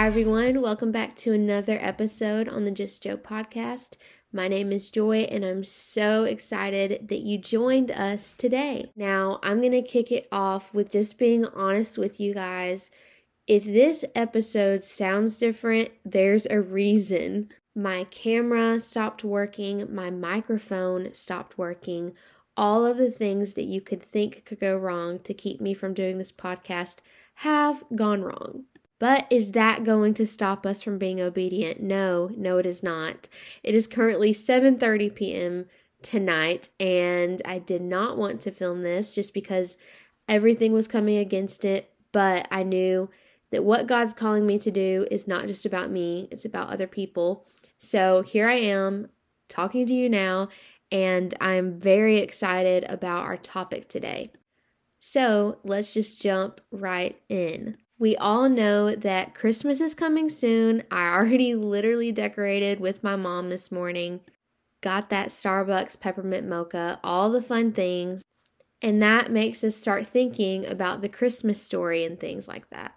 Hi, everyone. Welcome back to another episode on the Just Joy podcast. My name is Joy, and I'm so excited that you joined us today. Now, I'm going to kick it off with just being honest with you guys. If this episode sounds different, there's a reason. My camera stopped working, my microphone stopped working. All of the things that you could think could go wrong to keep me from doing this podcast have gone wrong. But is that going to stop us from being obedient? No, no it is not. It is currently 7:30 p.m. tonight and I did not want to film this just because everything was coming against it, but I knew that what God's calling me to do is not just about me, it's about other people. So here I am talking to you now and I'm very excited about our topic today. So let's just jump right in. We all know that Christmas is coming soon. I already literally decorated with my mom this morning. Got that Starbucks peppermint mocha, all the fun things. And that makes us start thinking about the Christmas story and things like that.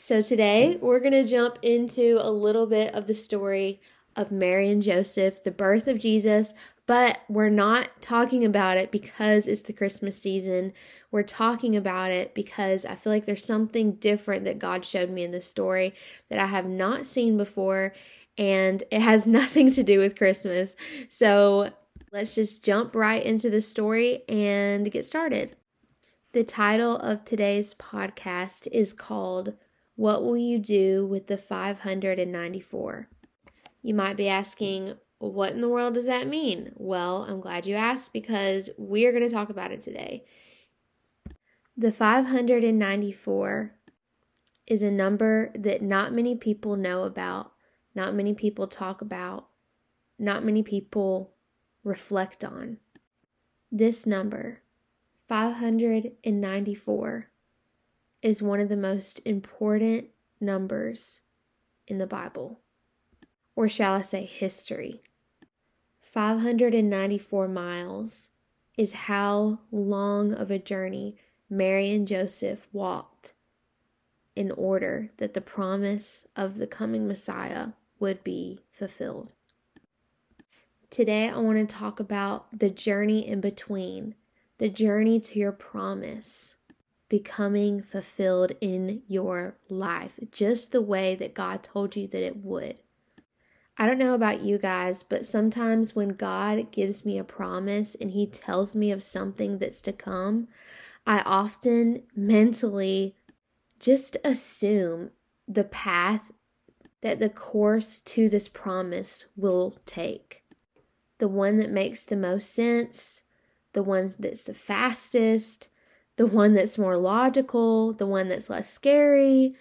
So today we're going to jump into a little bit of the story of Mary and Joseph, the birth of Jesus, but we're not talking about it because it's the Christmas season. We're talking about it because I feel like there's something different that God showed me in this story that I have not seen before, and it has nothing to do with Christmas. So let's just jump right into the story and get started. The title of today's podcast is called What Will You Do with the 594? You might be asking, what in the world does that mean? Well, I'm glad you asked because we're going to talk about it today. The 594 is a number that not many people know about, not many people talk about, not many people reflect on. This number, 594, is one of the most important numbers in the Bible, or shall I say, history. 594 miles is how long of a journey Mary and Joseph walked in order that the promise of the coming Messiah would be fulfilled. Today, I want to talk about the journey in between, the journey to your promise becoming fulfilled in your life, just the way that God told you that it would. I don't know about you guys, but sometimes when God gives me a promise and He tells me of something that's to come, I often mentally just assume the path that the course to this promise will take. The one that makes the most sense, the one that's the fastest, the one that's more logical, the one that's less scary,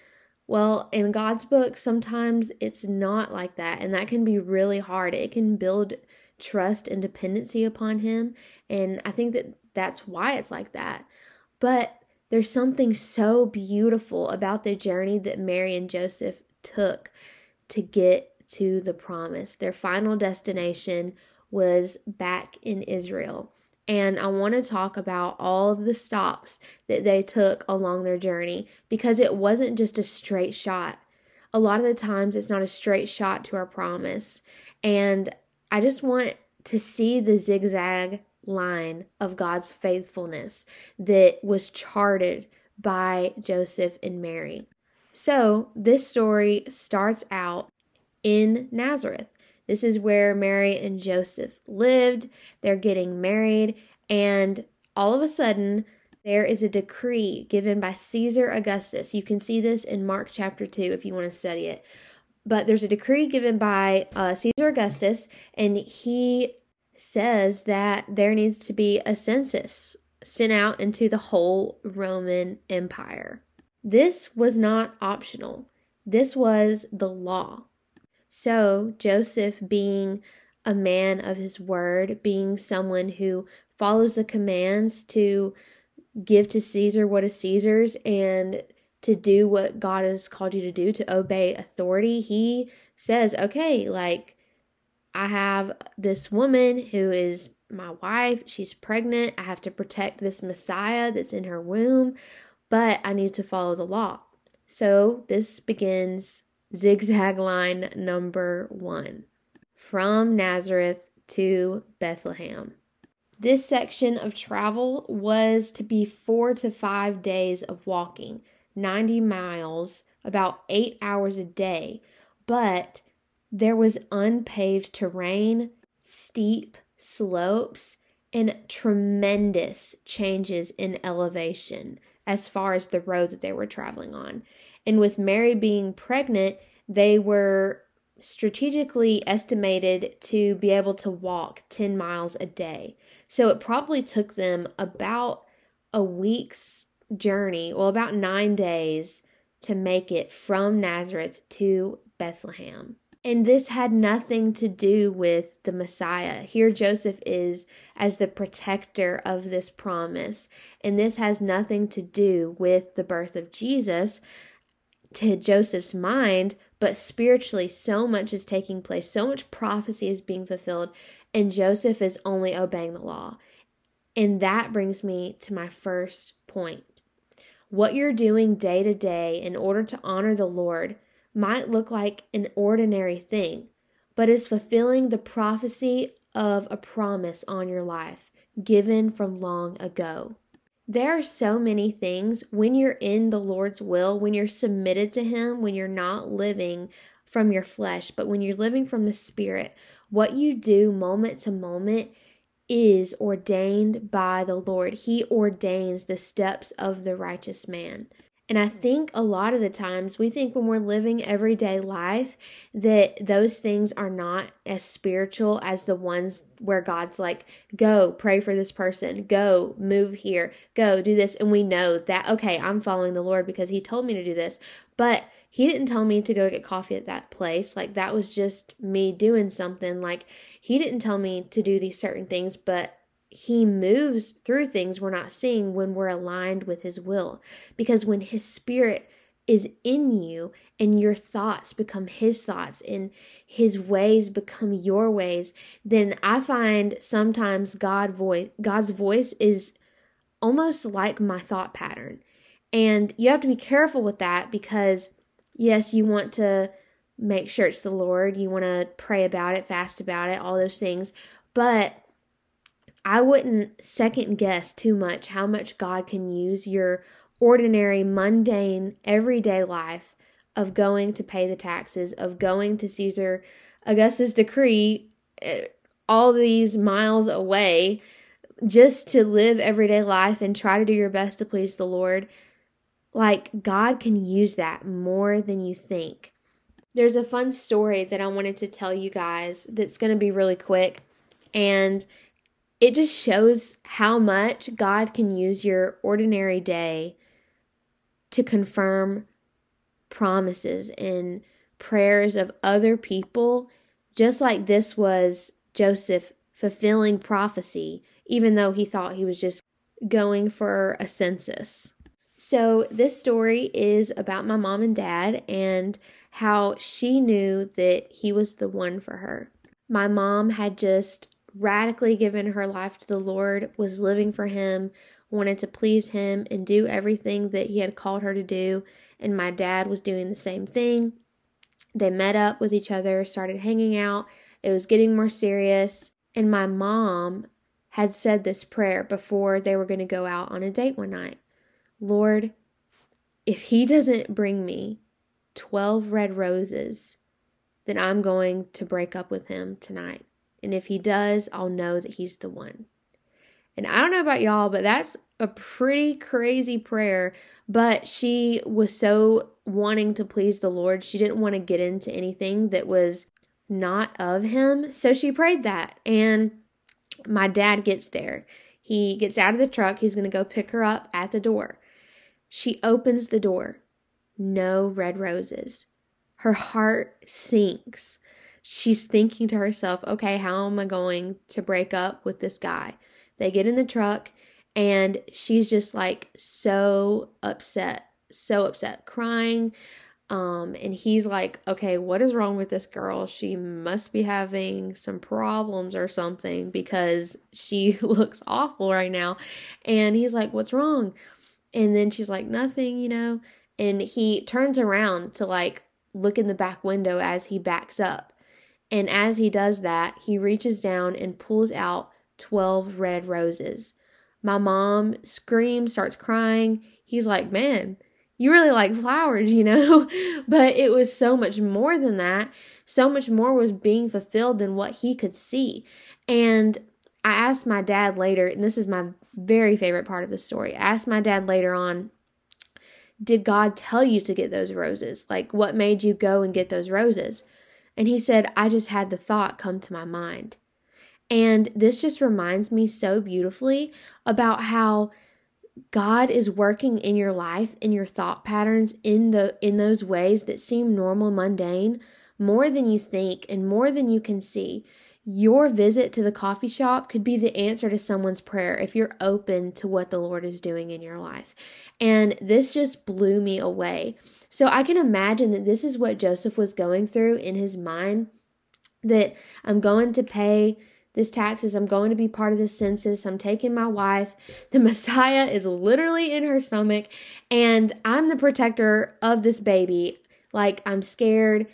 well, in God's book, sometimes it's not like that, and that can be really hard. It can build trust and dependency upon Him, and I think that that's why it's like that. But there's something so beautiful about the journey that Mary and Joseph took to get to the promise. Their final destination was back in Israel and I want to talk about all of the stops that they took along their journey because it wasn't just a straight shot. A lot of the times, it's not a straight shot to our promise. And I just want to see the zigzag line of God's faithfulness that was charted by Joseph and Mary. So, this story starts out in Nazareth. This is where Mary and Joseph lived. They're getting married, and all of a sudden, there is a decree given by Caesar Augustus. You can see this in Mark chapter 2 if you want to study it. But there's a decree given by uh, Caesar Augustus, and he says that there needs to be a census sent out into the whole Roman Empire. This was not optional, this was the law. So, Joseph, being a man of his word, being someone who follows the commands to give to Caesar what is Caesar's and to do what God has called you to do, to obey authority, he says, okay, like, I have this woman who is my wife. She's pregnant. I have to protect this Messiah that's in her womb, but I need to follow the law. So this begins zigzag line number one from Nazareth to Bethlehem. This section of travel was to be four to five days of walking, 90 miles, about eight hours a day, but there was unpaved terrain, steep slopes, and tremendous changes in elevation as far as the road that they were traveling on. And with Mary being pregnant, they were strategically estimated to be able to walk 10 miles a day. So it probably took them about a week's journey, well, about nine days to make it from Nazareth to Bethlehem. And this had nothing to do with the Messiah. Here, Joseph is as the protector of this promise. And this has nothing to do with the birth of Jesus to Joseph's mind, but spiritually, so much is taking place, so much prophecy is being fulfilled, and Joseph is only obeying the law. And that brings me to my first point. What you're doing day to day in order to honor the Lord might look like an ordinary thing, but is fulfilling the prophecy of a promise on your life given from long ago. There are so many things when you're in the Lord's will, when you're submitted to Him, when you're not living from your flesh, but when you're living from the Spirit, what you do moment to moment is ordained by the Lord. He ordains the steps of the righteous man. And I mm-hmm. think a lot of the times we think when we're living everyday life that those things are not as spiritual as the ones where God's like, go pray for this person, go move here, go do this. And we know that, okay, I'm following the Lord because He told me to do this. But He didn't tell me to go get coffee at that place. Like that was just me doing something. Like He didn't tell me to do these certain things, but he moves through things we're not seeing when we're aligned with his will. Because when his spirit is in you and your thoughts become his thoughts and his ways become your ways, then I find sometimes God voice God's voice is almost like my thought pattern. And you have to be careful with that because yes, you want to make sure it's the Lord, you want to pray about it, fast about it, all those things. But I wouldn't second guess too much how much God can use your ordinary, mundane, everyday life of going to pay the taxes, of going to Caesar Augustus' decree eh, all these miles away just to live everyday life and try to do your best to please the Lord. Like, God can use that more than you think. There's a fun story that I wanted to tell you guys that's going to be really quick. And it just shows how much God can use your ordinary day to confirm promises and prayers of other people, just like this was Joseph fulfilling prophecy, even though he thought he was just going for a census. So, this story is about my mom and dad and how she knew that he was the one for her. My mom had just radically given her life to the Lord, was living for Him, wanted to please Him, and do everything that He had called her to do. And my dad was doing the same thing. They met up with each other, started hanging out. It was getting more serious. And my mom had said this prayer before they were going to go out on a date one night Lord, if He doesn't bring me 12 red roses, then I'm going to break up with Him tonight. And if he does, I'll know that he's the one. And I don't know about y'all, but that's a pretty crazy prayer. But she was so wanting to please the Lord, she didn't want to get into anything that was not of him. So she prayed that. And my dad gets there. He gets out of the truck. He's going to go pick her up at the door. She opens the door. No red roses. Her heart sinks she's thinking to herself, okay, how am I going to break up with this guy? They get in the truck and she's just like so upset, so upset, crying. Um, and he's like, okay, what is wrong with this girl? She must be having some problems or something because she looks awful right now. And he's like, what's wrong? And then she's like, nothing, you know. And he turns around to like look in the back window as he backs up. And as he does that, he reaches down and pulls out 12 red roses. My mom screams, starts crying. He's like, Man, you really like flowers, you know? but it was so much more than that. So much more was being fulfilled than what he could see. And I asked my dad later, and this is my very favorite part of the story. I asked my dad later on, Did God tell you to get those roses? Like, what made you go and get those roses? And he said, I just had the thought come to my mind. And this just reminds me so beautifully about how God is working in your life, in your thought patterns, in the in those ways that seem normal, mundane, more than you think and more than you can see. Your visit to the coffee shop could be the answer to someone's prayer if you're open to what the Lord is doing in your life. And this just blew me away. So I can imagine that this is what Joseph was going through in his mind that I'm going to pay this taxes. I'm going to be part of the census. I'm taking my wife. The Messiah is literally in her stomach, and I'm the protector of this baby. Like, I'm scared.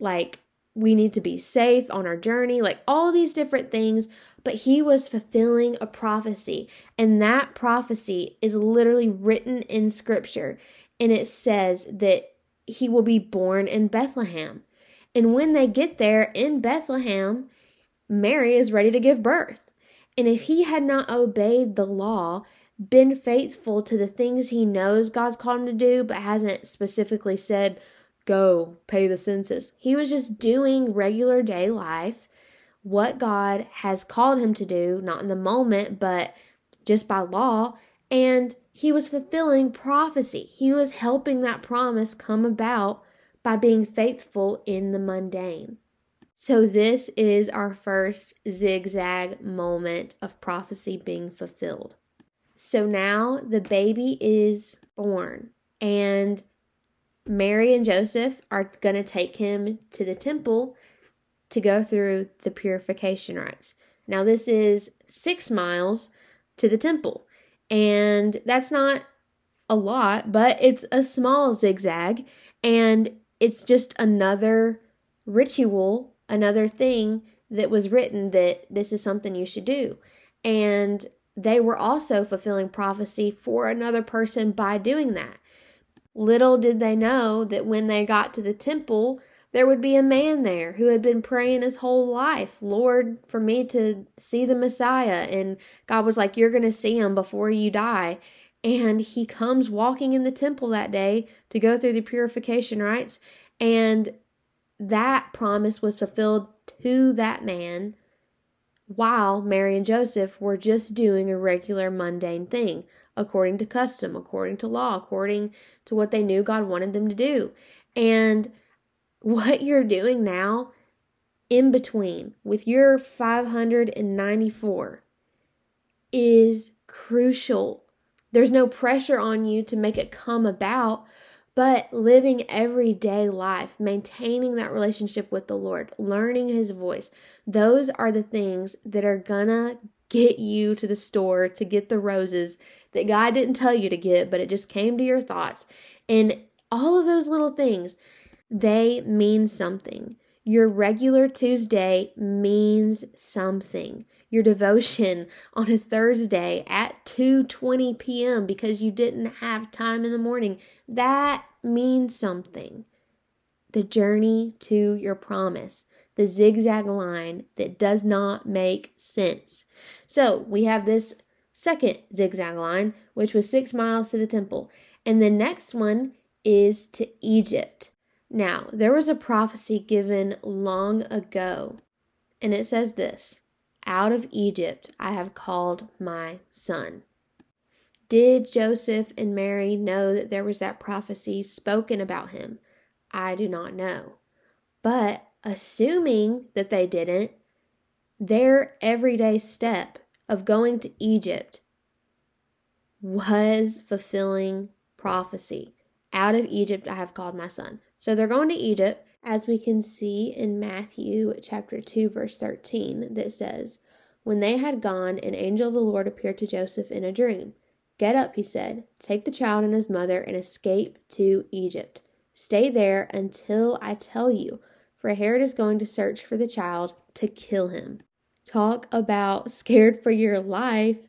Like, we need to be safe on our journey. Like, all these different things. But he was fulfilling a prophecy, and that prophecy is literally written in scripture. And it says that he will be born in Bethlehem. And when they get there in Bethlehem, Mary is ready to give birth. And if he had not obeyed the law, been faithful to the things he knows God's called him to do, but hasn't specifically said, go pay the census, he was just doing regular day life, what God has called him to do, not in the moment, but just by law. And he was fulfilling prophecy. He was helping that promise come about by being faithful in the mundane. So, this is our first zigzag moment of prophecy being fulfilled. So now the baby is born, and Mary and Joseph are going to take him to the temple to go through the purification rites. Now, this is six miles to the temple, and that's not a lot, but it's a small zigzag, and it's just another ritual another thing that was written that this is something you should do. And they were also fulfilling prophecy for another person by doing that. Little did they know that when they got to the temple, there would be a man there who had been praying his whole life, Lord, for me to see the Messiah. And God was like, You're going to see him before you die. And he comes walking in the temple that day to go through the purification rites. And that promise was fulfilled to that man while Mary and Joseph were just doing a regular mundane thing according to custom, according to law, according to what they knew God wanted them to do. And what you're doing now in between with your 594 is crucial. There's no pressure on you to make it come about but living everyday life, maintaining that relationship with the Lord, learning His voice, those are the things that are gonna get you to the store to get the roses that God didn't tell you to get, but it just came to your thoughts. And all of those little things, they mean something. Your regular Tuesday means something. Your devotion on a Thursday at 2:20 p.m. because you didn't have time in the morning, that means something. The journey to your promise, the zigzag line that does not make sense. So, we have this second zigzag line, which was 6 miles to the temple, and the next one is to Egypt. Now, there was a prophecy given long ago, and it says this Out of Egypt I have called my son. Did Joseph and Mary know that there was that prophecy spoken about him? I do not know. But assuming that they didn't, their everyday step of going to Egypt was fulfilling prophecy. Out of Egypt I have called my son. So they're going to Egypt, as we can see in Matthew chapter 2, verse 13, that says, When they had gone, an angel of the Lord appeared to Joseph in a dream. Get up, he said, take the child and his mother and escape to Egypt. Stay there until I tell you, for Herod is going to search for the child to kill him. Talk about scared for your life.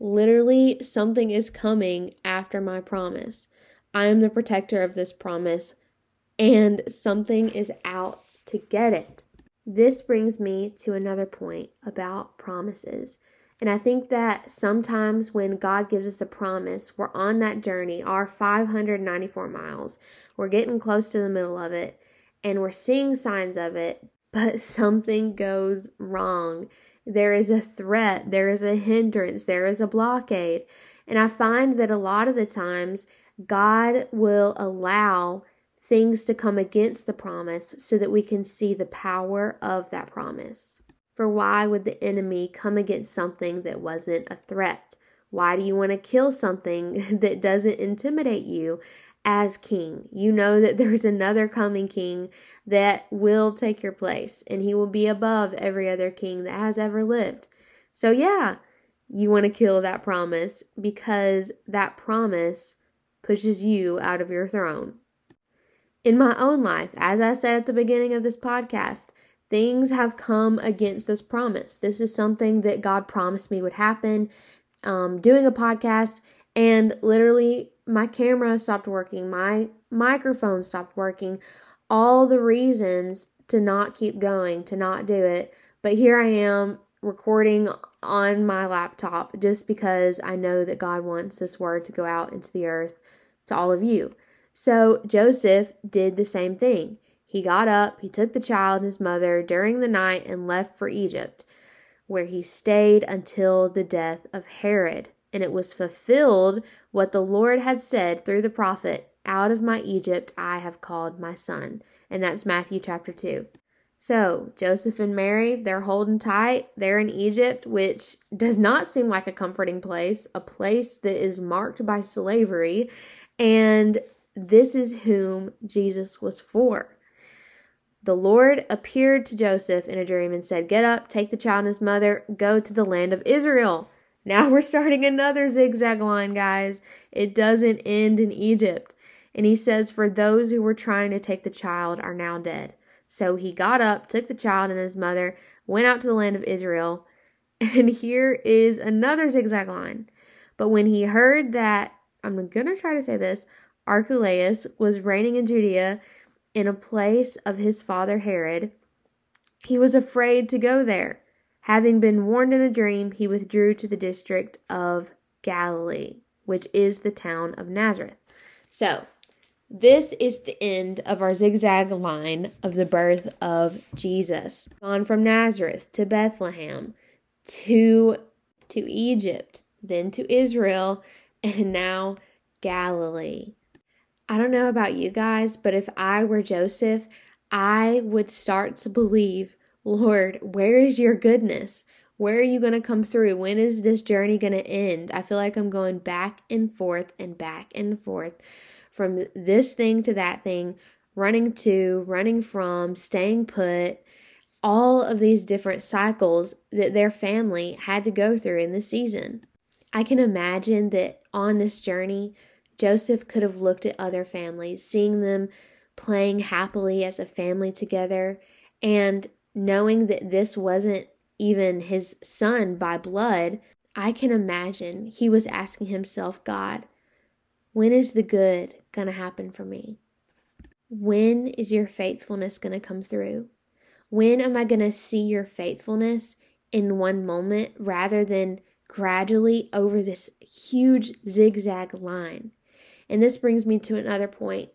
Literally, something is coming after my promise. I am the protector of this promise, and something is out to get it. This brings me to another point about promises. And I think that sometimes when God gives us a promise, we're on that journey, our 594 miles. We're getting close to the middle of it and we're seeing signs of it, but something goes wrong. There is a threat, there is a hindrance, there is a blockade. And I find that a lot of the times God will allow things to come against the promise so that we can see the power of that promise. For why would the enemy come against something that wasn't a threat? Why do you want to kill something that doesn't intimidate you as king? You know that there's another coming king that will take your place and he will be above every other king that has ever lived. So, yeah, you want to kill that promise because that promise pushes you out of your throne in my own life, as I said at the beginning of this podcast, things have come against this promise. This is something that God promised me would happen. Um, doing a podcast, and literally, my camera stopped working, my microphone stopped working, all the reasons to not keep going, to not do it. But here I am recording on my laptop just because I know that God wants this word to go out into the earth to all of you. So Joseph did the same thing. He got up, he took the child and his mother during the night and left for Egypt, where he stayed until the death of Herod. And it was fulfilled what the Lord had said through the prophet Out of my Egypt I have called my son. And that's Matthew chapter 2. So, Joseph and Mary, they're holding tight. They're in Egypt, which does not seem like a comforting place, a place that is marked by slavery. And this is whom Jesus was for. The Lord appeared to Joseph in a dream and said, Get up, take the child and his mother, go to the land of Israel. Now we're starting another zigzag line, guys. It doesn't end in Egypt. And he says, For those who were trying to take the child are now dead. So he got up, took the child and his mother, went out to the land of Israel. And here is another zigzag line. But when he heard that, I'm going to try to say this, Archelaus was reigning in Judea in a place of his father Herod, he was afraid to go there. Having been warned in a dream, he withdrew to the district of Galilee, which is the town of Nazareth. So, this is the end of our zigzag line of the birth of Jesus. Gone from Nazareth to Bethlehem to to Egypt, then to Israel, and now Galilee. I don't know about you guys, but if I were Joseph, I would start to believe, Lord, where is your goodness? Where are you going to come through? When is this journey going to end? I feel like I'm going back and forth and back and forth from this thing to that thing, running to, running from, staying put, all of these different cycles that their family had to go through in this season. I can imagine that on this journey, Joseph could have looked at other families, seeing them playing happily as a family together, and knowing that this wasn't even his son by blood, I can imagine he was asking himself, God, when is the good going to happen for me? When is your faithfulness going to come through? When am I going to see your faithfulness in one moment rather than gradually over this huge zigzag line? And this brings me to another point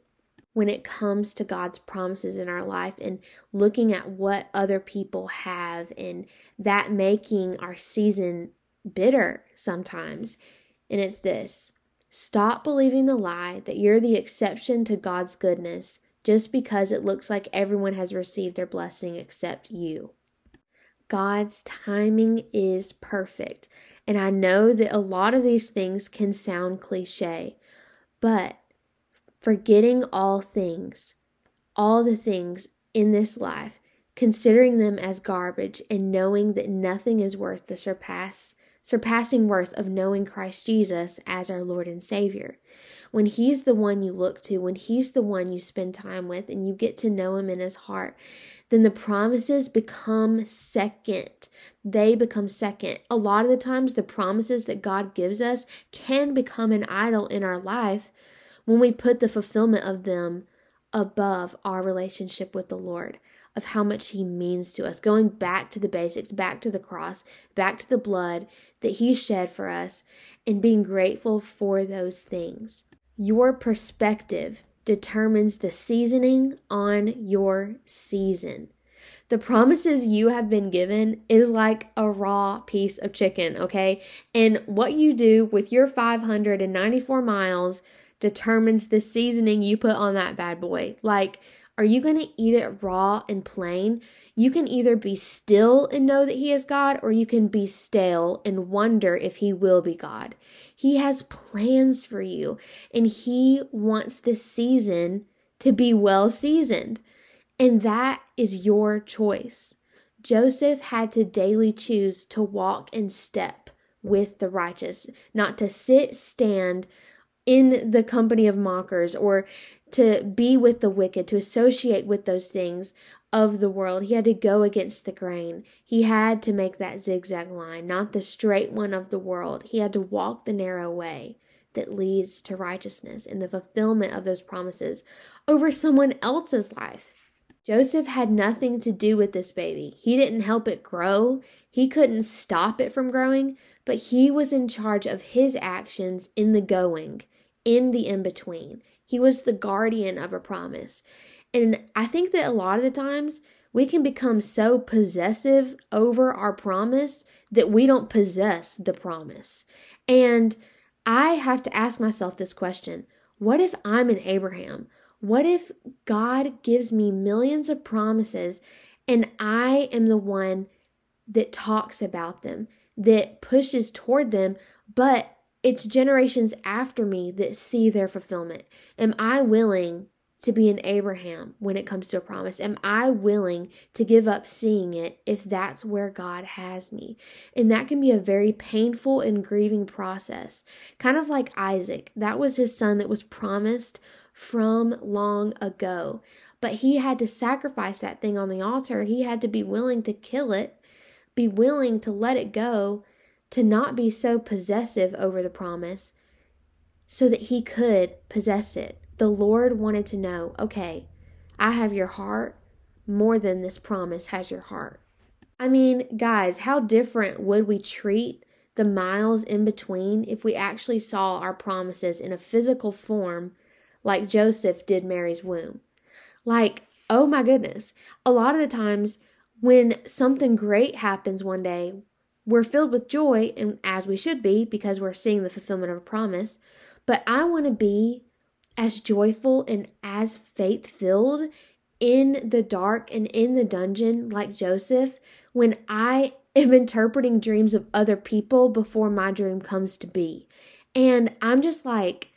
when it comes to God's promises in our life and looking at what other people have and that making our season bitter sometimes. And it's this stop believing the lie that you're the exception to God's goodness just because it looks like everyone has received their blessing except you. God's timing is perfect. And I know that a lot of these things can sound cliche, but forgetting all things, all the things in this life, considering them as garbage, and knowing that nothing is worth the surpass surpassing worth of knowing Christ Jesus as our Lord and Savior. When He's the one you look to, when He's the one you spend time with, and you get to know Him in His heart, then the promises become second. They become second. A lot of the times, the promises that God gives us can become an idol in our life when we put the fulfillment of them above our relationship with the Lord of how much He means to us, going back to the basics, back to the cross, back to the blood that He shed for us, and being grateful for those things. Your perspective determines the seasoning on your season. The promises you have been given is like a raw piece of chicken, okay? And what you do with your 594 miles determines the seasoning you put on that bad boy. Like, are you going to eat it raw and plain? You can either be still and know that He is God, or you can be stale and wonder if He will be God. He has plans for you, and He wants this season to be well seasoned. And that is your choice. Joseph had to daily choose to walk in step with the righteous, not to sit, stand, in the company of mockers or to be with the wicked, to associate with those things of the world. He had to go against the grain. He had to make that zigzag line, not the straight one of the world. He had to walk the narrow way that leads to righteousness and the fulfillment of those promises over someone else's life. Joseph had nothing to do with this baby. He didn't help it grow. He couldn't stop it from growing, but he was in charge of his actions in the going in the in between. He was the guardian of a promise. And I think that a lot of the times we can become so possessive over our promise that we don't possess the promise. And I have to ask myself this question What if I'm an Abraham? What if God gives me millions of promises and I am the one that talks about them, that pushes toward them, but it's generations after me that see their fulfillment. Am I willing to be an Abraham when it comes to a promise? Am I willing to give up seeing it if that's where God has me? And that can be a very painful and grieving process. Kind of like Isaac. That was his son that was promised from long ago. But he had to sacrifice that thing on the altar. He had to be willing to kill it, be willing to let it go to not be so possessive over the promise so that he could possess it. The Lord wanted to know okay, I have your heart more than this promise has your heart. I mean, guys, how different would we treat the miles in between if we actually saw our promises in a physical form like Joseph did Mary's womb? Like, oh my goodness, a lot of the times when something great happens one day, we're filled with joy, and as we should be, because we're seeing the fulfillment of a promise. But I want to be as joyful and as faith filled in the dark and in the dungeon, like Joseph, when I am interpreting dreams of other people before my dream comes to be. And I'm just like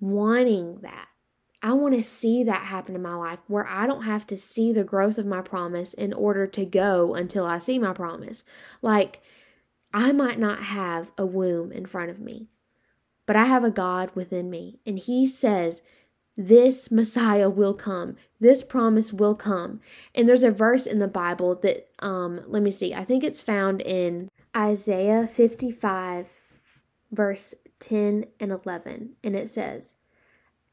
wanting that. I want to see that happen in my life where I don't have to see the growth of my promise in order to go until I see my promise. Like, I might not have a womb in front of me, but I have a God within me. And He says, this Messiah will come. This promise will come. And there's a verse in the Bible that, um, let me see, I think it's found in Isaiah 55, verse 10 and 11. And it says,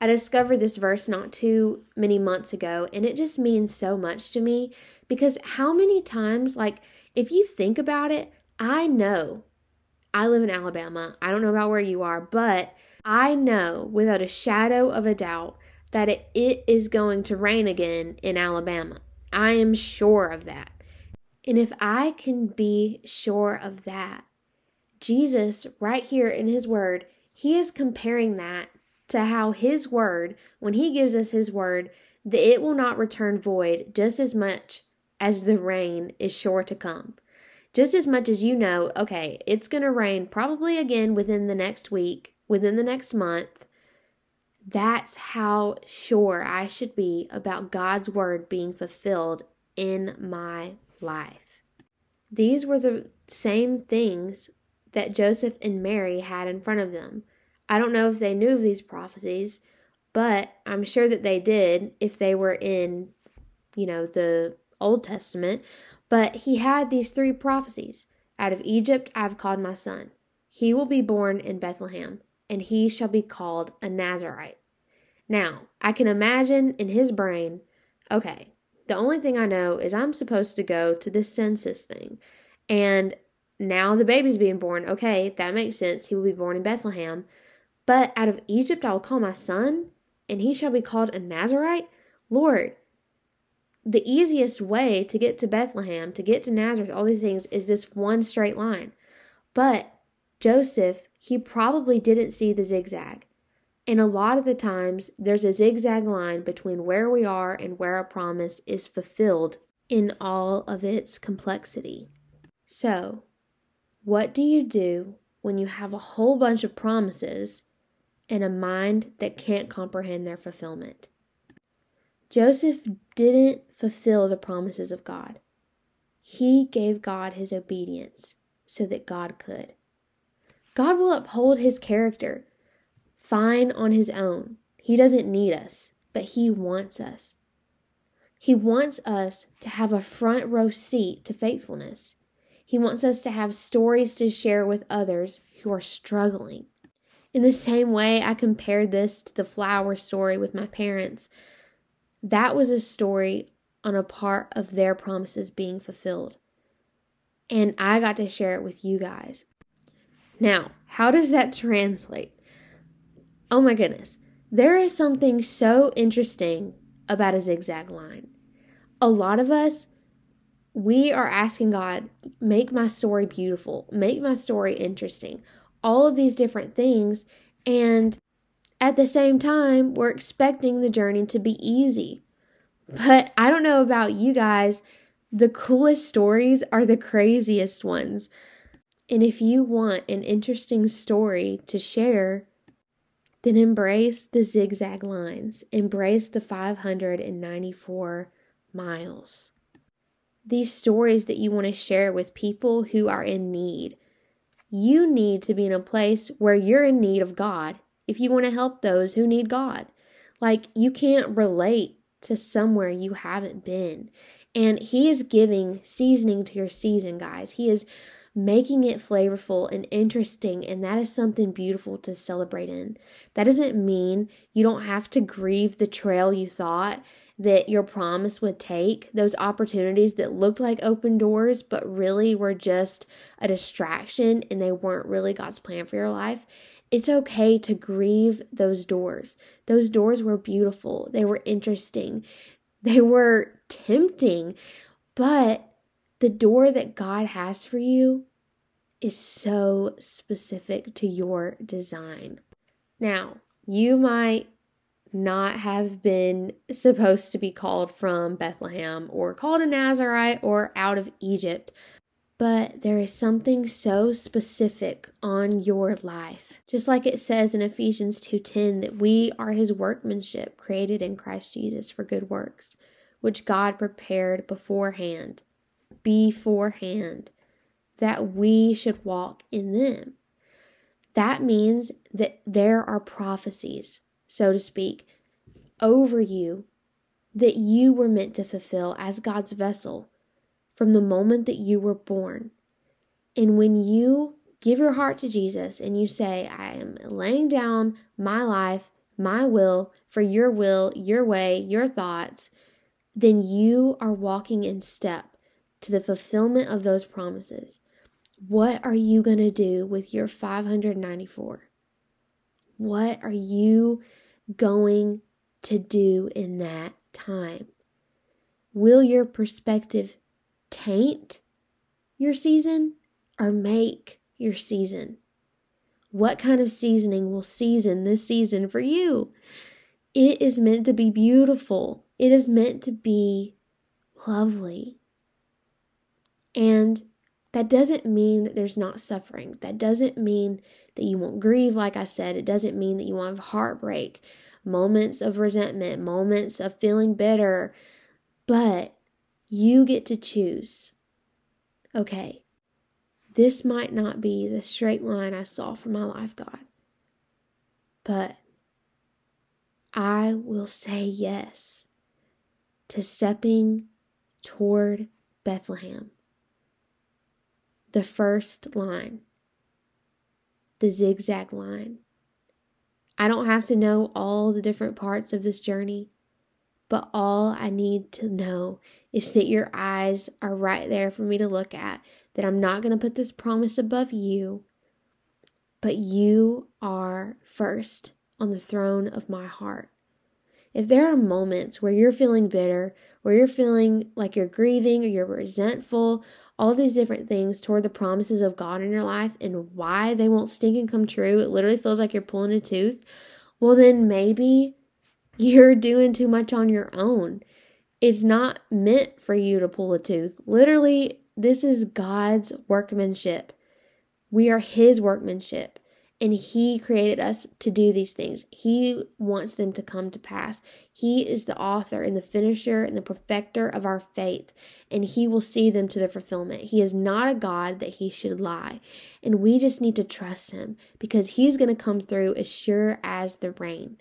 I discovered this verse not too many months ago, and it just means so much to me because how many times, like, if you think about it, I know I live in Alabama. I don't know about where you are, but I know without a shadow of a doubt that it, it is going to rain again in Alabama. I am sure of that. And if I can be sure of that, Jesus, right here in his word, he is comparing that to how his word, when he gives us his word, that it will not return void just as much as the rain is sure to come. Just as much as you know, okay, it's going to rain probably again within the next week, within the next month. That's how sure I should be about God's word being fulfilled in my life. These were the same things that Joseph and Mary had in front of them. I don't know if they knew of these prophecies, but I'm sure that they did if they were in, you know, the Old Testament. But he had these three prophecies Out of Egypt I have called my son. He will be born in Bethlehem, and he shall be called a Nazarite. Now, I can imagine in his brain, okay, the only thing I know is I'm supposed to go to this census thing. And now the baby's being born. Okay, that makes sense. He will be born in Bethlehem. But out of Egypt I will call my son, and he shall be called a Nazarite? Lord, the easiest way to get to Bethlehem, to get to Nazareth, all these things, is this one straight line. But Joseph, he probably didn't see the zigzag. And a lot of the times, there's a zigzag line between where we are and where a promise is fulfilled in all of its complexity. So, what do you do when you have a whole bunch of promises and a mind that can't comprehend their fulfillment. Joseph didn't fulfill the promises of God. He gave God his obedience so that God could. God will uphold his character fine on his own. He doesn't need us, but he wants us. He wants us to have a front row seat to faithfulness. He wants us to have stories to share with others who are struggling. In the same way, I compared this to the flower story with my parents. That was a story on a part of their promises being fulfilled. And I got to share it with you guys. Now, how does that translate? Oh my goodness. There is something so interesting about a zigzag line. A lot of us, we are asking God, make my story beautiful, make my story interesting all of these different things. And at the same time, we're expecting the journey to be easy. But I don't know about you guys, the coolest stories are the craziest ones. And if you want an interesting story to share, then embrace the zigzag lines, embrace the 594 miles. These stories that you want to share with people who are in need, you need to be in a place where you're in need of God if you want to help those who need God. Like, you can't relate to somewhere you haven't been. And He is giving seasoning to your season, guys. He is making it flavorful and interesting, and that is something beautiful to celebrate in. That doesn't mean you don't have to grieve the trail you thought that your promise would take, those opportunities that looked like open doors, but really were just a distraction and they weren't really God's plan for your life. It's okay to grieve those doors. Those doors were beautiful, they were interesting, they were tempting, but the door that God has for you is so specific to your design. Now, you might not have been supposed to be called from Bethlehem or called a Nazarite or out of Egypt. But there is something so specific on your life. Just like it says in Ephesians 2:10 that we are his workmanship created in Christ Jesus for good works, which God prepared beforehand, beforehand that we should walk in them. That means that there are prophecies so to speak, over you that you were meant to fulfill as God's vessel from the moment that you were born. And when you give your heart to Jesus and you say, I am laying down my life, my will for your will, your way, your thoughts, then you are walking in step to the fulfillment of those promises. What are you going to do with your 594? What are you going to do in that time? Will your perspective taint your season or make your season? What kind of seasoning will season this season for you? It is meant to be beautiful. It is meant to be lovely. And that doesn't mean that there's not suffering. That doesn't mean that you won't grieve, like I said. It doesn't mean that you won't have heartbreak, moments of resentment, moments of feeling bitter. But you get to choose. Okay, this might not be the straight line I saw for my life, God, but I will say yes to stepping toward Bethlehem. The first line, the zigzag line. I don't have to know all the different parts of this journey, but all I need to know is that your eyes are right there for me to look at, that I'm not going to put this promise above you, but you are first on the throne of my heart. If there are moments where you're feeling bitter, where you're feeling like you're grieving or you're resentful, all these different things toward the promises of God in your life and why they won't stink and come true, it literally feels like you're pulling a tooth. Well, then maybe you're doing too much on your own. It's not meant for you to pull a tooth. Literally, this is God's workmanship. We are His workmanship, and He created us to do these things. He wants them to come to pass. He is the author and the finisher and the perfecter of our faith, and He will see them to their fulfillment. He is not a God that He should lie, and we just need to trust Him because He's going to come through as sure as the rain.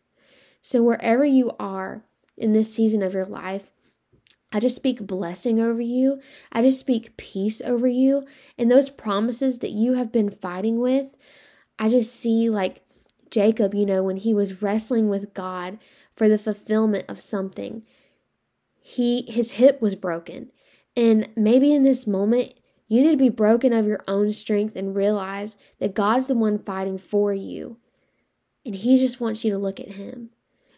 So, wherever you are in this season of your life, I just speak blessing over you. I just speak peace over you. And those promises that you have been fighting with, I just see like Jacob, you know, when he was wrestling with God for the fulfillment of something. He his hip was broken. And maybe in this moment, you need to be broken of your own strength and realize that God's the one fighting for you. And he just wants you to look at him.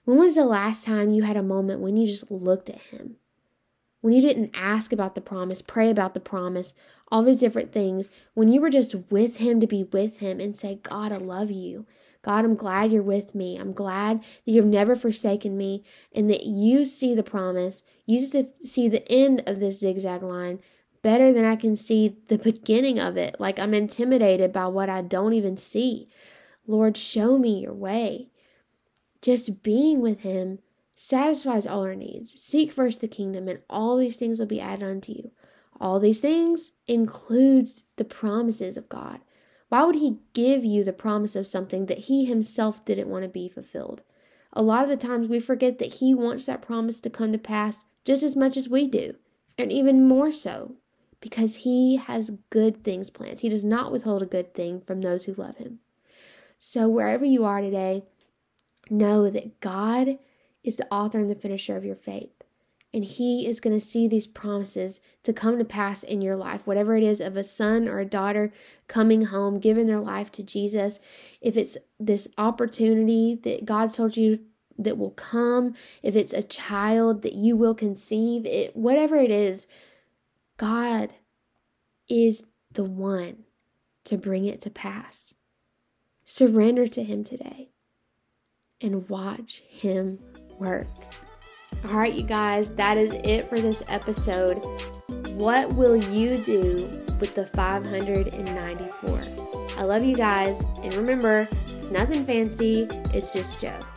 When was the last time you had a moment when you just looked at him? when you didn't ask about the promise, pray about the promise, all these different things, when you were just with Him to be with Him and say, God, I love you. God, I'm glad you're with me. I'm glad that you've never forsaken me and that you see the promise. You see the end of this zigzag line better than I can see the beginning of it. Like I'm intimidated by what I don't even see. Lord, show me your way. Just being with Him satisfies all our needs. Seek first the kingdom, and all these things will be added unto you. All these things includes the promises of God. Why would he give you the promise of something that he himself didn't want to be fulfilled? A lot of the times we forget that he wants that promise to come to pass just as much as we do, and even more so, because he has good things planned. He does not withhold a good thing from those who love him. So wherever you are today, know that God is the author and the finisher of your faith. And He is going to see these promises to come to pass in your life, whatever it is of a son or a daughter coming home, giving their life to Jesus. If it's this opportunity that God's told you that will come, if it's a child that you will conceive, it whatever it is, God is the one to bring it to pass. Surrender to Him today and watch Him work. All right, you guys, that is it for this episode. What will you do with the 594? I love you guys, and remember, it's nothing fancy, it's just Joy.